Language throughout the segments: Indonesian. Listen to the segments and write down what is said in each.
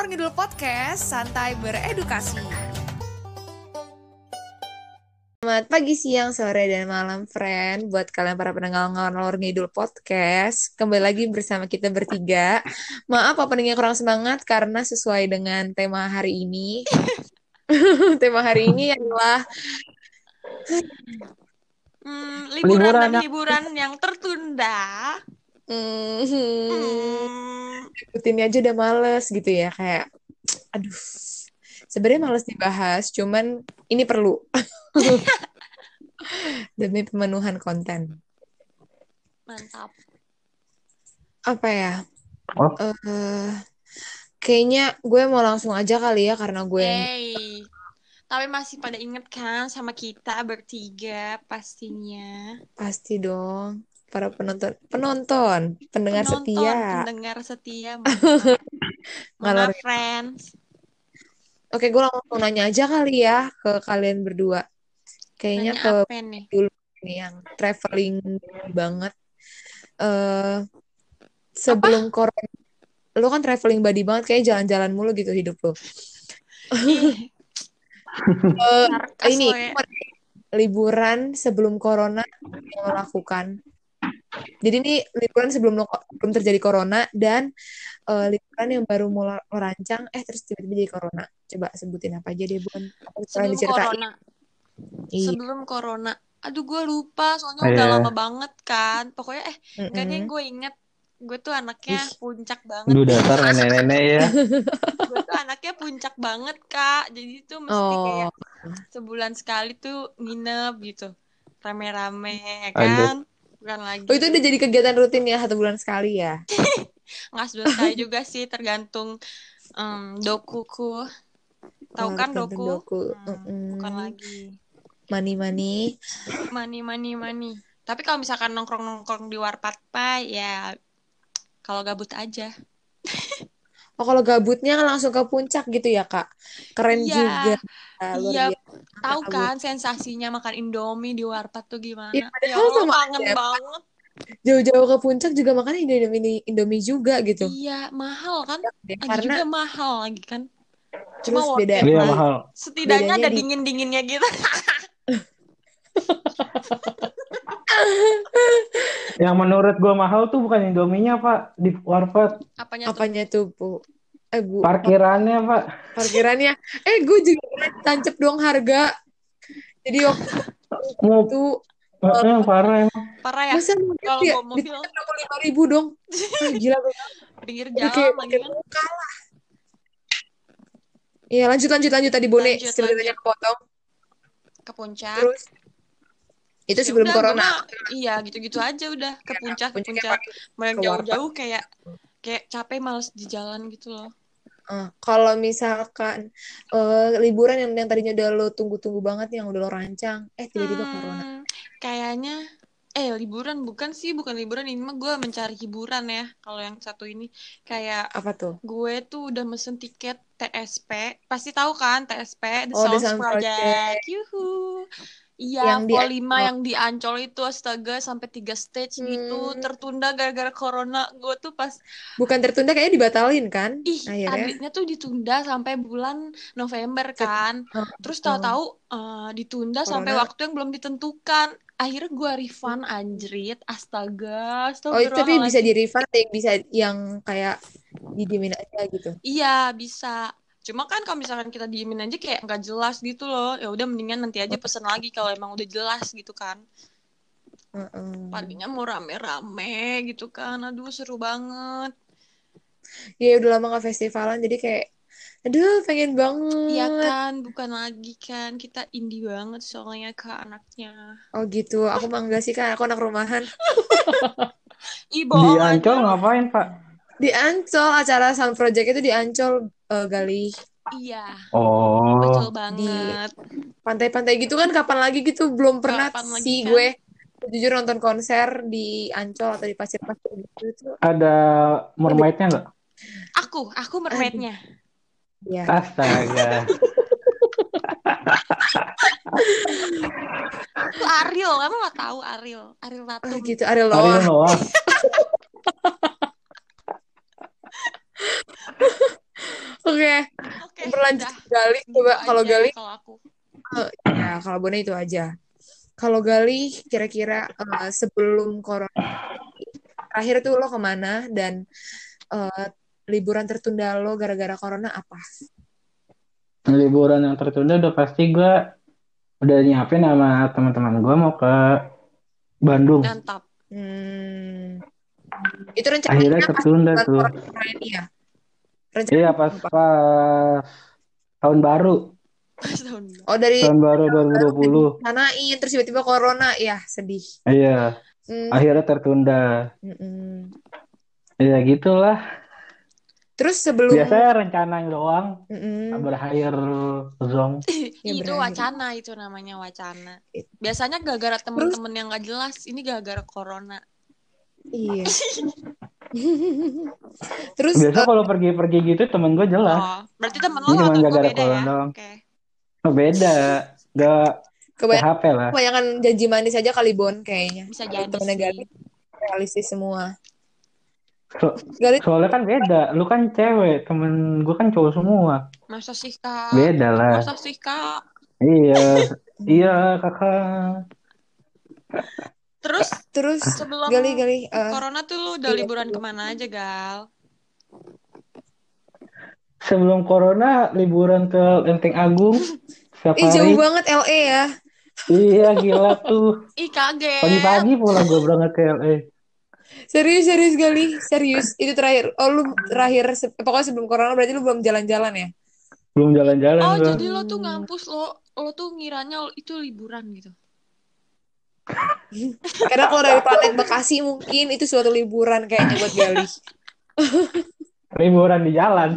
Ngalor Ngidul Podcast, santai beredukasi. Selamat pagi, siang, sore, dan malam, friend. Buat kalian para pendengar Ngalor Ngidul Podcast. Kembali lagi bersama kita bertiga. Maaf openingnya kurang semangat karena sesuai dengan tema hari ini. tema hari ini adalah Hmm, liburan, Liburan dan liburan yang tertunda. Hmm, Hmm, rutinnya aja udah males gitu ya. Kayak, aduh, sebenarnya males dibahas, cuman ini perlu. Demi pemenuhan konten. mantap. Apa ya? Oh. eh kayaknya gue mau langsung aja kali ya karena gue Hey. Tapi masih pada inget kan sama kita bertiga pastinya. pasti dong para penonton penonton pendengar Penonton, setia. pendengar setia. Ngalor- Mana friends? Oke, gue langsung nanya aja kali ya ke kalian berdua. Kayaknya Nanya ke apa nih? ini yang traveling banget. eh sebelum corona, lu kan traveling body banget, kayak jalan-jalan mulu gitu hidup lu. Eh, sarkas ini lo ya. liburan sebelum corona yang lo lakukan. Jadi ini liburan sebelum lo, belum terjadi corona dan eh, liburan yang baru mau lo lo rancang, eh terus tiba-tiba jadi corona. Coba sebutin apa aja deh, Bun. Apa yang Sebelum diceritain? corona. Iya. Sebelum corona. Aduh gue lupa soalnya Iya. udah lama banget kan. Pokoknya eh enggak deh Mm-mm. gue inget gue tuh anaknya Ih. puncak banget. Lu dasar nenek-nenek ya. gue tuh anaknya puncak banget kak. Jadi tuh mesti kayak Oh, sebulan sekali tuh nginep gitu. Rame-rame ya Aduh. Kan. Bukan lagi. oh itu udah jadi kegiatan rutin ya satu bulan sekali ya. Nggak sebulan sekali juga sih tergantung em, dokuku. Tahu Oh, kan doku? doku. Hmm, Mm-mm. bukan lagi. Mani-mani. Money, money, money. Tapi kalau misalkan nongkrong-nongkrong di warpat pak, ya kalau gabut aja. Oh kalau gabutnya langsung ke puncak gitu ya kak. Keren Iya, juga. Iya. Tahu Gabut. kan sensasinya makan Indomie di warpat tuh gimana? Iya, Ya Allah, sama kangen aja. banget. Jauh-jauh ke puncak juga makan Indomie, Indomie juga gitu. Iya, mahal kan? Ya, Lagi karena juga mahal lagi kan. Cuma terus beda Iya lah. mahal. Setidaknya bedanya ada di- dingin-dinginnya gitu. Yang menurut gua mahal tuh bukan Indominya, Pak, di warpat. Apanya tuh? apanya tuh bu? Eh bu, Parkirannya, Pak. parkirannya. Eh gue juga tancep dong harga. Jadi waktu Mau itu eh, parah emang. Parah ya? masa mobil Kalau ya mobil enam puluh lima ribu dong. Ah, gila gue pinggir Udah kayak jalan kan. kalah. Iya lanjut lanjut lanjut tadi Bone ceritanya kepotong. Ke puncak. Terus itu Ya sebelum udah, gua corona. mah, iya gitu-gitu aja udah ke puncak ke puncak. warpat. jauh-jauh kayak kayak capek males di jalan gitu loh. Eh, kalau misalkan eh, liburan yang, yang tadinya udah lo tunggu-tunggu banget yang udah lo rancang, eh tiba-tiba corona. Hmm, kayaknya eh liburan bukan sih, bukan liburan ini mah gue mencari hiburan ya. Kalau yang satu ini kayak Apa tuh? gue tuh udah mesen tiket TSP. Pasti tahu kan TSP The Oh, The Sound Project. Project. Yuhu. Iya, Yang di 5 Ancol. yang di Ancol itu astaga sampai tiga stage gitu Hmm. tertunda gara-gara corona. Gue tuh pas Bukan tertunda kayaknya dibatalin kan? ih Akhirnya. tuh ditunda sampai bulan November kan. Oh, Terus oh. tahu-tahu eh, ditunda sampai Corona. waktu yang belum ditentukan. Akhirnya gue refund anjrit. Astaga, Oh, tapi bisa di refund yang bisa yang kayak didiemin aja gitu. Iya, bisa. Cuma kan kalau misalkan kita diemin aja kayak nggak jelas gitu loh. Ya udah mendingan nanti aja pesen lagi kalau emang udah jelas gitu kan. Heeh. Palingnya mau rame-rame gitu kan. Aduh, seru banget. Ya udah lama gak festivalan jadi kayak aduh pengen banget. Iya kan, bukan lagi kan. Kita indie banget soalnya ke anaknya. Oh gitu. Aku mah enggak sih kan aku anak rumahan. Ih, Di Ancol aja. ngapain, Pak? Di Ancol acara Sound Project itu di Ancol eh, Gali. Iya, Oh. betul banget. Pantai-pantai gitu kan kapan lagi gitu belum pernah Kapan lagi sih kan? gue. Jujur nonton konser di Ancol atau di pasir-pasir gitu tuh. Ada mermaidnya nggak? Aku, aku mermaidnya. Ya. Astaga. Aku Ariel, kamu nggak tahu Ariel? Ariel Ah Tatum. gitu Ariel Ariel Noah. Oke Oke, berlanjut udah. ke Gali. Coba kalau aja Gali, kalau aku. eh, ya kalau Bona itu aja. Kalau Gali, kira-kira eh, sebelum corona terakhir tuh lo ke mana dan eh, liburan tertunda lo gara-gara corona apa? Liburan yang tertunda udah pasti gue udah nyiapin sama teman-teman gue mau ke Bandung. Mantap. Hmm, itu rencananya Akhirnya tertunda tuh. corona ini ya? Rencana Iya pas apa? pas tahun baru, Pas tahun baru. Oh dari tahun baru 2020. sanain terus tiba-tiba corona, ya sedih. Iya, Hmm, akhirnya tertunda. mm-mm. Ya gitulah. Terus sebelum Biasanya rencana doang Mm-mm. berakhir zong. Ya, itu wacana itu namanya wacana. Biasanya gara-gara temen-temen yang gak jelas, ini gara-gara corona. Iya. Terus Biasa eh, kalau pergi-pergi gitu temen gue jelas. Oh, berarti temen lo cuma gara-gara beda ya? Oke. Oh, beda, gak kebanyakan, PHP lah. kebanyakan janji manis aja kali Bon kayaknya. Bisa jadi Temennya. Gali realistis semua. So- Gali soalnya kan beda, lu kan cewek, temen gue kan cowok semua. Masa sih kak? Beda lah. Masa sih kak? Iya, iya kakak. Terus terus sebelum Gali Gali eh, corona tuh lu udah iya, liburan iya. ke mana aja gal? Sebelum corona liburan ke Lenteng Agung Ih jauh hari. banget LA ya. Iya gila tuh. Ih kaget. Pagi-pagi pulang gue berangkat ke LA. Serius serius Gali, serius. Itu terakhir. Oh lu terakhir se- pokoknya sebelum corona berarti lu belum jalan-jalan ya? Belum jalan-jalan Oh jadi lo tuh ngampus lo lo tuh ngiranya itu liburan gitu. Karena kalau dari planet Bekasi mungkin itu suatu liburan kayaknya buat Gali. Liburan di jalan.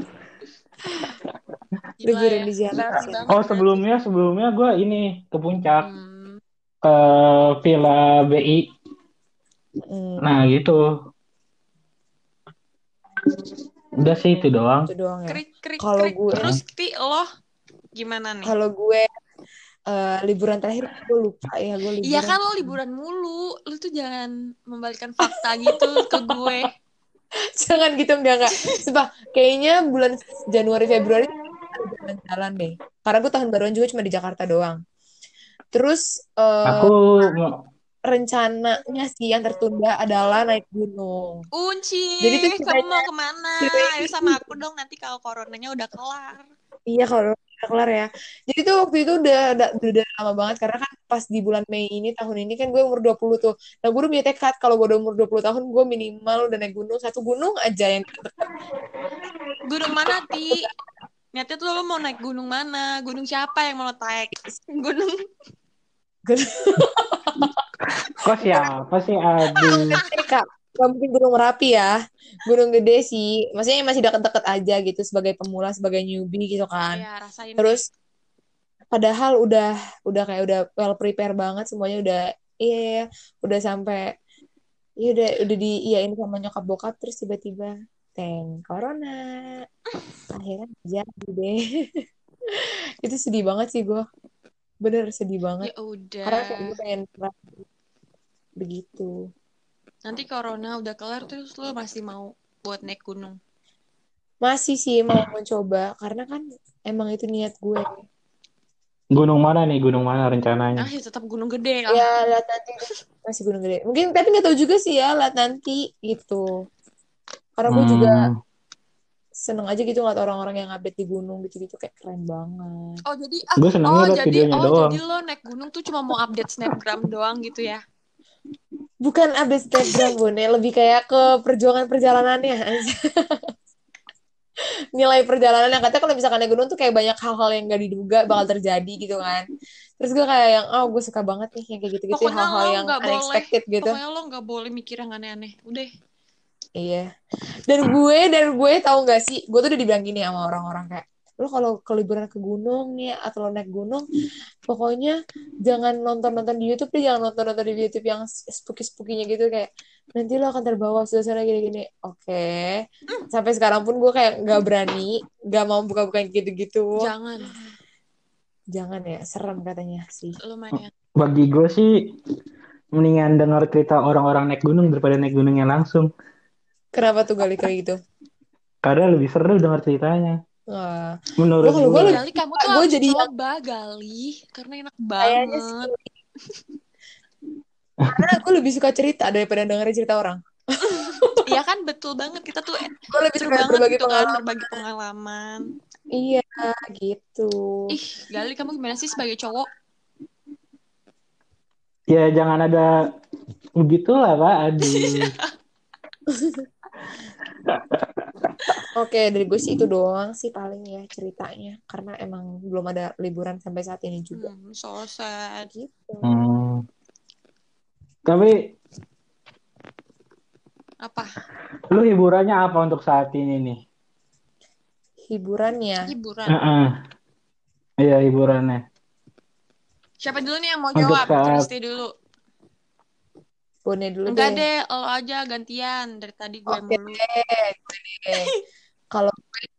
Gila Liburan ya. di jalan. Oh sebelumnya sebelumnya gue ini ke puncak Hmm. ke Villa BI. Hmm, Nah gitu. Udah sih itu doang. itu doang ya. Kalau gue- Terus ti lo gimana nih? Kalau gue eh, liburan terakhir gue lupa ya gue liburan. Iya kan lo liburan mulu. Lu tuh jangan membalikkan fakta gitu ke gue. Jangan gitu enggak enggak. Sumpah, kayaknya bulan Januari Februari jalan-jalan deh. Karena gue tahun baruan juga cuma di Jakarta doang. Terus eh, Aku rencananya sih yang tertunda adalah naik gunung. Unci, Jadi tuh kamu mau ke mana? Ayo sama aku dong nanti kalau coronanya udah kelar. Iya kalau udah kelar ya. Jadi tuh waktu itu udah, udah udah lama banget karena kan pas di bulan Mei ini tahun ini kan gue umur 20 tuh. Nah gue udah punya tekad kalau gue udah umur 20 tahun gue minimal udah naik gunung satu gunung aja yang. Gunung mana, Ti? Niatnya tuh lo mau naik gunung mana? Gunung siapa yang mau lo naik? Gunung Kok siapa sih? Aduh. Kak, gak mungkin gunung Merapi ya. Gunung gede sih. Maksudnya masih deket-deket aja gitu sebagai pemula, sebagai newbie gitu kan. ya rasain. Terus padahal udah udah kayak udah well prepare banget semuanya udah iya iya, iya. udah sampai ya udah udah di iyain sama nyokap bokap terus tiba-tiba teng corona akhirnya jadi deh itu sedih banget sih gue bener sedih banget ya udah. karena kayak gue pengen begitu Nanti corona udah kelar terus lo masih mau buat naik gunung. masih sih mau mencoba karena kan emang itu niat gue Gunung mana nih? Gunung mana rencananya? Ah, ya tetap gunung gede lah. ya lihat nanti masih gunung gede mungkin tapi nggak tahu juga sih ya lihat nanti gitu karena gue juga Hmm. seneng aja gitu ngeliat orang-orang yang update di gunung gitu-gitu kayak keren banget Oh, jadi ah, Gue senangnya oh jadi oh doang. jadi lo naik gunung tuh cuma mau update snapgram doang gitu ya. Bukan update Instagram Bone lebih kayak ke perjuangan perjalanannya aja nilai perjalanan yang katanya kalau misalkan naik gunung tuh kayak banyak hal-hal yang gak diduga bakal terjadi gitu kan terus gue kayak yang oh gue suka banget nih yang kayak gitu-gitu hal-hal yang nggak boleh- unexpected gitu Pokoknya lo nggak boleh mikir yang aneh-aneh. Udah. Iya. Dan gue dan gue tahu nggak sih, gue tuh udah dibilang gini sama orang-orang kayak lo kalau ke liburan ke gunung nih atau lo naik gunung, pokoknya jangan nonton-nonton di YouTube deh, jangan nonton-nonton di YouTube yang spooky-spookinya gitu kayak nanti lo akan terbawa suasana gini-gini. Oke. Sampai sekarang pun gue kayak nggak berani, nggak mau buka-buka yang gitu-gitu. Jangan. Jangan ya, serem katanya sih. Lumayan. Bagi gue sih mendingan dengar cerita orang-orang naik gunung daripada naik gunungnya langsung. Kenapa tuh gali kayak gitu? Karena lebih seru dengar ceritanya. Wah, Menurut gue. Gali kamu tuh harus jadi coba Gali karena enak banget. Karena gue lebih suka cerita daripada dengerin cerita orang. Iya kan betul banget kita tuh Gue lebih suka banget berbagi gitu kan pengalaman. berbagi pengalaman. Iya, gitu. Ih, Gali kamu gimana sih sebagai cowok? Ya jangan ada begitulah pak. Aduh. Oke, dari gue sih itu doang sih paling ya ceritanya. Karena emang belum ada liburan sampai saat ini juga. Hmm, so sad. Gitu. Hmm. Tapi Apa? lu hiburannya apa untuk saat ini nih? Hiburannya. Hiburan. Heeh. Iya hiburannya. Siapa dulu nih yang mau Untuk jawab? saat- Kristi dulu. Bone dulu Enggak deh. deh, lo aja gantian. Dari tadi gue Oke deh, gue deh. Kalau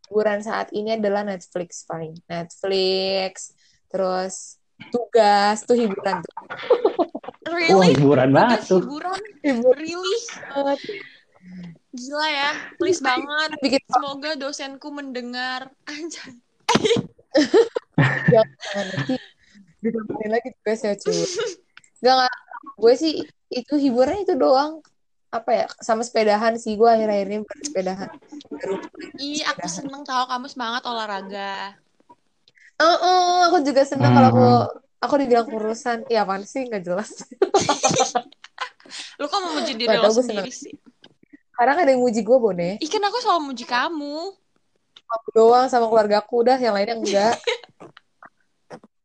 hiburan saat ini adalah Netflix paling. Netflix, terus tugas tuh hiburan tuh. Wah Really? hiburan banget tuh. hiburan? Hiburan Really? Gila ya. Please banget. Bikin Semoga dosenku mendengar. Anjay. jangan nanti ditambahin lagi tugasnya cuy. Gak, gak. Gue sih itu hiburan itu doang. Apa ya, sama sepedahan sih. Gue akhir-akhir ini bersepedahan. Ih, aku seneng tahu kamu semangat olahraga. Oh, oh, aku juga seneng kalau aku Hmm. aku dibilang kurusan. Iya apaan sih? Gak jelas. Lu kok memuji diri Gak lo tau, gue sendiri seneng. sih? Kadang ada yang muji gue, Bone. Ih, kan aku selalu muji kamu. Aku doang sama keluarga aku. Udah, yang lainnya enggak.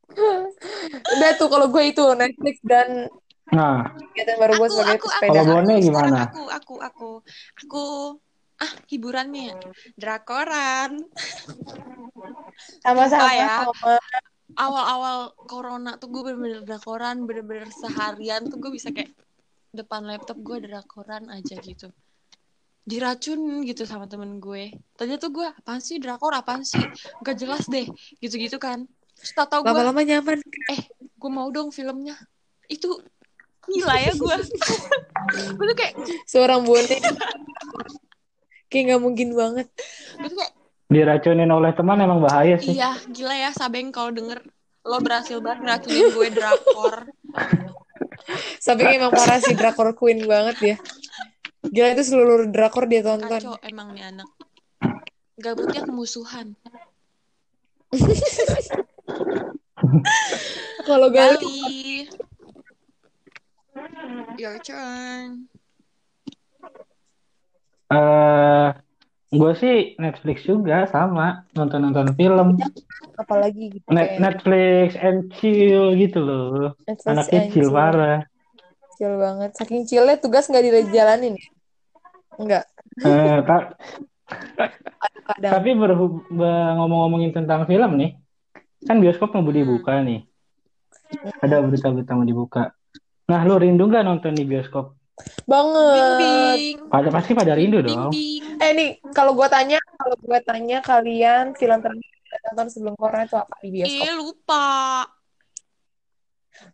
Udah tuh kalau gue itu Netflix dan Nah, kegiatan baru gue Aku, sebagai aku, aku, pesepeda. Kalau Bone aku, gimana? Aku, aku, aku, aku, ah hiburannya drakoran. Sama-sama ya. sama. Awal-awal corona tuh gue bener-bener drakoran, bener-bener seharian tuh gue bisa kayak depan laptop gue drakoran aja gitu. Diracun gitu sama temen gue. Tadi tuh gue, apaan sih drakor, apaan sih? Gak jelas deh, gitu-gitu kan. Terus tau gue, Lama-lama nyaman. gue mau dong filmnya. Itu gila ya gue. gue tuh kayak, Seorang Bone. Kayak nggak mungkin banget. gue tuh kayak, diracunin oleh teman emang bahaya sih. Iya, gila ya Sabeng kalau denger lo berhasil banget ngeracunin gue drakor. Sampai emang parah sih drakor queen banget ya. Gila itu seluruh drakor dia tonton. Kacau emang nih anak. Gabutnya kemusuhan. Kalau Gali. Your turn. Eh, gue sih Netflix juga sama nonton-nonton film. apalagi gitu Net- kayak Netflix and chill gitu loh. Netflix Anaknya chill chill. parah. Chill banget. Saking chillnya tugas nggak dijalanin ya? Enggak. Eh, ta- Kadang. tapi berhub- ngomong-ngomongin tentang film nih, kan bioskop mau dibuka nih. Ada berita-berita mau dibuka. Nah, lu rindu nggak nonton di bioskop? Bing Banget. bing. Pada pasti pada rindu Bing dong. bing. Eh nih, kalau gue tanya, kalau gue tanya kalian film terakhir yang nonton sebelum corona itu apa di bioskop? Ih, lupa.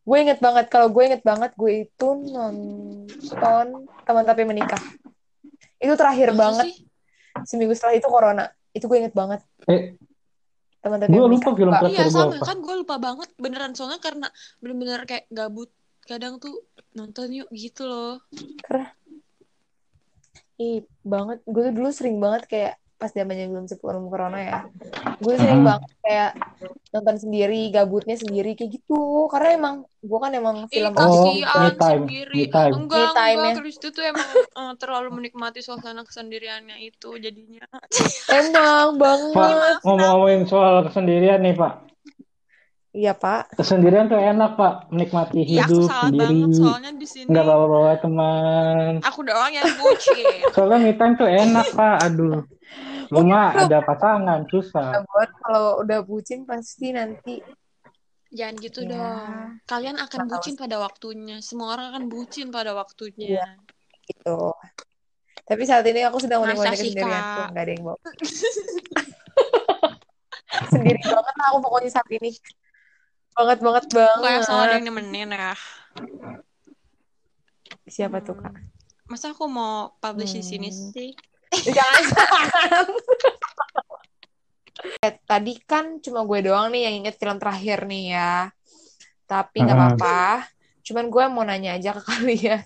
Gue inget banget, kalau gue inget banget, gue itu nonton teman tapi menikah. Itu terakhir Masa banget, sih? seminggu setelah itu corona. Itu gue inget banget. Eh, Teman tapi gue lupa film Pak. terakhir Iya gue sama apa. kan gue lupa banget beneran soalnya karena bener-bener kayak gabut kadang tuh nonton yuk gitu loh Ih, banget. Gue tuh dulu sering banget kayak pas zamannya belum sebelum corona ya. Gue sering Mhm. banget kayak nonton sendiri, gabutnya sendiri kayak gitu. Karena emang gue kan emang film Oh, me time, sendiri. me time. Enggak, Me time enggak. ya. Kristi tuh emang eh, terlalu menikmati suasana kesendiriannya itu jadinya. Emang banget. Pak, ngomong-ngomongin soal kesendirian nih, Pak. Iya, Pak. Kesendirian tuh enak, Pak. Menikmati aku hidup salah sendiri. banget soalnya di sini Nggak bawa-bawa teman. aku doang yang bucin. Soalnya me time tuh enak, Pak. Aduh. Lu mah ada pasangan, susah. buat kalau udah bucin pasti nanti Jangan gitu Ya. dong. Kalian akan bucin pada waktunya. Semua orang akan bucin pada waktunya. gitu. Tapi saat ini aku sedang menikmati sih, kesendirianku, Kak? nggak ada yang bawa. Sendiri banget aku pokoknya saat ini. Banget banget Kayak banget. selalu ada yang nemenin ya. Siapa tuh, Kak? Masa aku mau publish di sini Hmm. sih? Jangan. Eh, tadi kan cuma gue doang nih yang inget film terakhir nih ya. Tapi nggak Mm-mm. apa-apa. Cuman gue mau nanya aja ke kalian.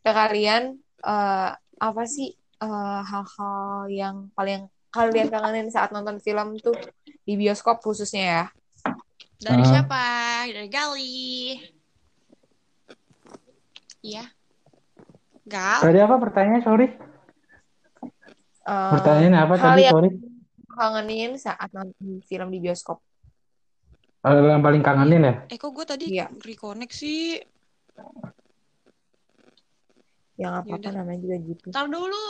Ke kalian, eh, apa sih eh, hal-hal yang paling kalian kangenin saat nonton film tuh di bioskop khususnya ya? Dari Ah. siapa? Dari Gali. Iya. Gal. Tadi apa pertanyaannya? Sorry. Eh, Pertanyaannya apa tadi? yang Sorry. kangenin saat nonton film di bioskop. Hal yang paling kangenin ya? Eh kok gue tadi Iya. reconnect sih? Yang apa-apa Yaudah. namanya juga gitu. Ntar dulu.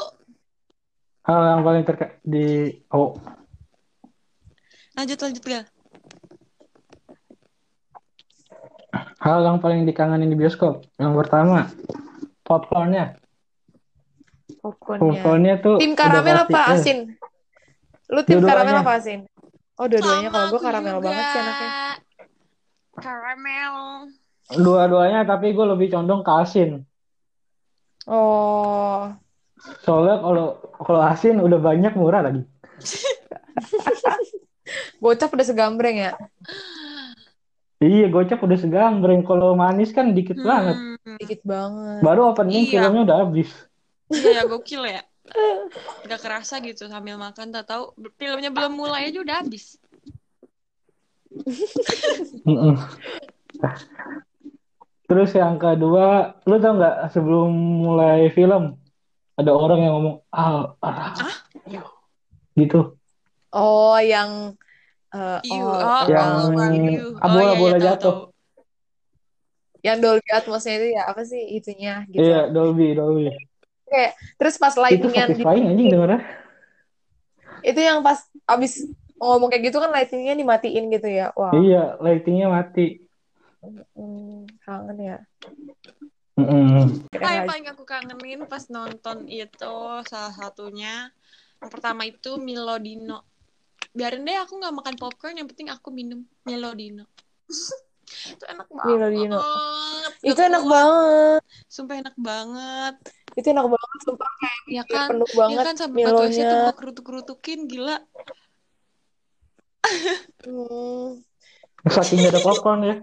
Hal yang paling terka di oh Lanjut lanjut Gal. Hal yang paling dikangenin di bioskop. Yang pertama popcornnya. Popcornnya. Popcornnya tuh Tim karamel apa eh, asin? Lu tim Dua-duanya. karamel apa asin? Oh, dua-duanya. Kalau gue karamel juga. banget sih anaknya. Karamel. Dua-duanya tapi gue lebih condong ke asin. Oh, Soalnya kalau kalau asin udah banyak murah lagi. gocap udah segambreng ya? Iya, gocap udah segambreng. Kalau manis kan dikit banget. Hmm. Dikit banget. Baru opening Iya. filmnya udah habis. Iya ya gokil ya. Gak kerasa gitu sambil makan tak tahu filmnya belum mulai aja udah habis. Terus yang kedua, lu tau nggak sebelum mulai film ada orang yang ngomong ah, ah, gitu. Oh, yang eh, oh, oh, Yang iu. Oh, bola- iya, iya, bola jatuh. tahu. yang Dolby Atmosnya itu ya apa sih itunya gitu. Iya, Dolby, Dolby. Kayak terus pas Itu lightingnya di- satisfying anjing dengernya. itu yang pas abis ngomong kayak gitu kan lightingnya dimatiin gitu ya. Wah, Iya, lightingnya mati. hmm, kangen ya. Ah, yang paling aku kangenin pas nonton itu salah satunya yang pertama itu Milodino. Biarin deh aku nggak makan popcorn, yang penting aku minum Milodino. itu enak banget. Milodino. Gak Itu enak banget. Sumpah enak banget. Itu enak banget sumpah kayak Ya kan? penuh Ya banget kan sampai batu esnya tuh Milonya. gue kerutuk-kerutukin gila. Hmm. Saking ada popcorn ya.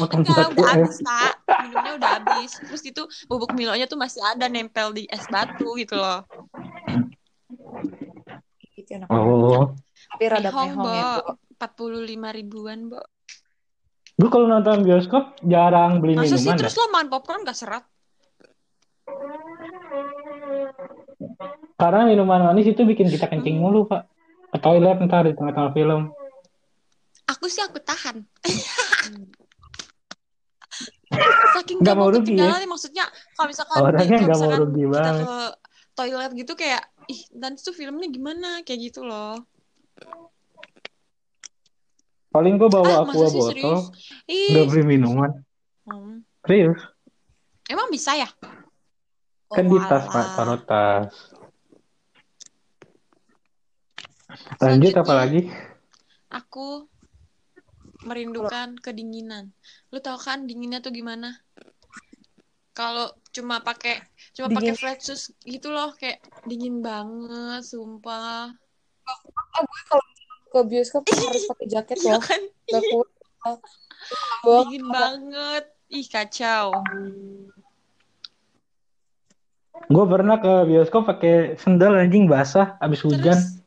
Makan Enggak, udah ya. habis, Kak. Minumnya udah habis. Terus itu bubuk Milonya tuh masih ada nempel di es batu gitu loh. Itu enak banget. Tapi rada Mehong, mehong ya, Bo. Bo. 45 ribuan, Bo. Gue kalau nonton bioskop jarang beli Masa sih minuman terus lo makan popcorn gak serat? Karena minuman manis itu bikin kita kencing mulu, Pak. Ke toilet ntar di tengah-tengah film. Aku sih aku tahan. Saking gak mau rugi ya? maksudnya kalau misalkan Orangnya kalau nggak mau misalkan rugi kita banget. ke toilet gitu kayak ih dan itu filmnya gimana kayak gitu loh. Paling gue bawa Ah, aqua botol, Ih, beli minuman. hmm. Serius. emang bisa ya? Kan di tas, Pak. Taruh tas. Lanjut apa lagi? Aku merindukan kedinginan. Lu tau kan dinginnya tuh gimana? Kalau cuma pakai cuma pakai flat shoes gitu loh, kayak dingin banget, sumpah. Ah, gue kalau ke bioskop harus pakai jaket Iya loh. kan? Gak kuat. Banget. Dingin banget. Ih, kacau. Gue pernah ke bioskop pakai sendal anjing basah abis hujan. Terus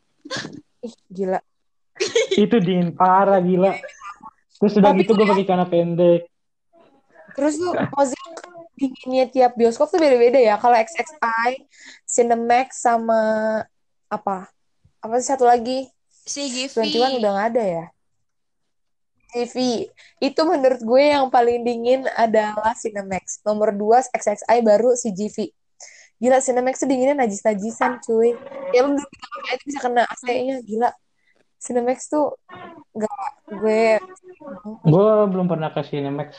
Ih, gila. Itu dingin parah gila. Terus udah gitu gue pakai celana pendek. Terus tuh maksudnya dinginnya tiap bioskop tuh beda-beda ya. Kalau XXI, Cinemax sama apa? Apa sih satu lagi? CGV. 21 udah nggak ada ya. TV. Itu menurut gue yang paling dingin adalah Cinemax. Nomor 2 XXI baru CGV. Gila Cinemax tuh dinginnya najis-najisan cuy. Ya lu duduk di kamar aja bisa kena AC-nya. Gila. Cinemax tuh nggak gue Gue belum pernah ke Cinemax.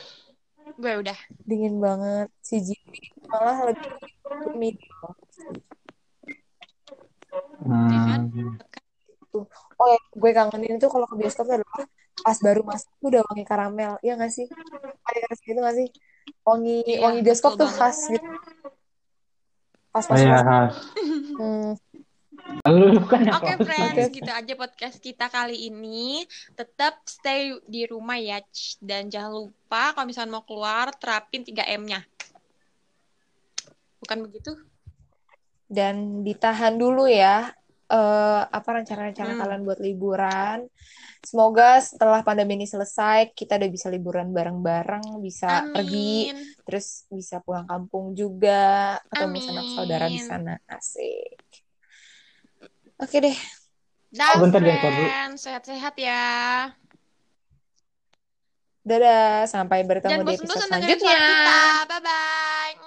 Gue udah. dingin banget. CGV malah lebih medium. Iya kan? Hmm. Oh ya, gue kangenin itu kalau ke bioskop tuh adalah pas baru masuk tuh udah wangi karamel. Iya gak sih? Ada yang gitu gak sih? Wangi Iya, wangi bioskop tuh banget. khas gitu. Pas Oh masuk iya, khas. Hmm. Kan Oke host. friends, Oke. gitu aja podcast kita kali ini. Tetap stay di rumah ya. Dan jangan lupa kalau misalnya mau keluar, terapin 3M-nya. Bukan begitu? Dan ditahan dulu ya eh, apa rencana-rencana Hmm. kalian buat liburan. Semoga setelah pandemi ini selesai kita udah bisa liburan bareng-bareng, bisa pergi, Amin. terus bisa pulang kampung juga, ketemu Amin. saudara di sana. Asik. Oke deh. Bentar, keluar dulu. friends. Sehat-sehat ya. Dadah, sampai bertemu Jangan di episode selanjutnya. kita. Bye-bye.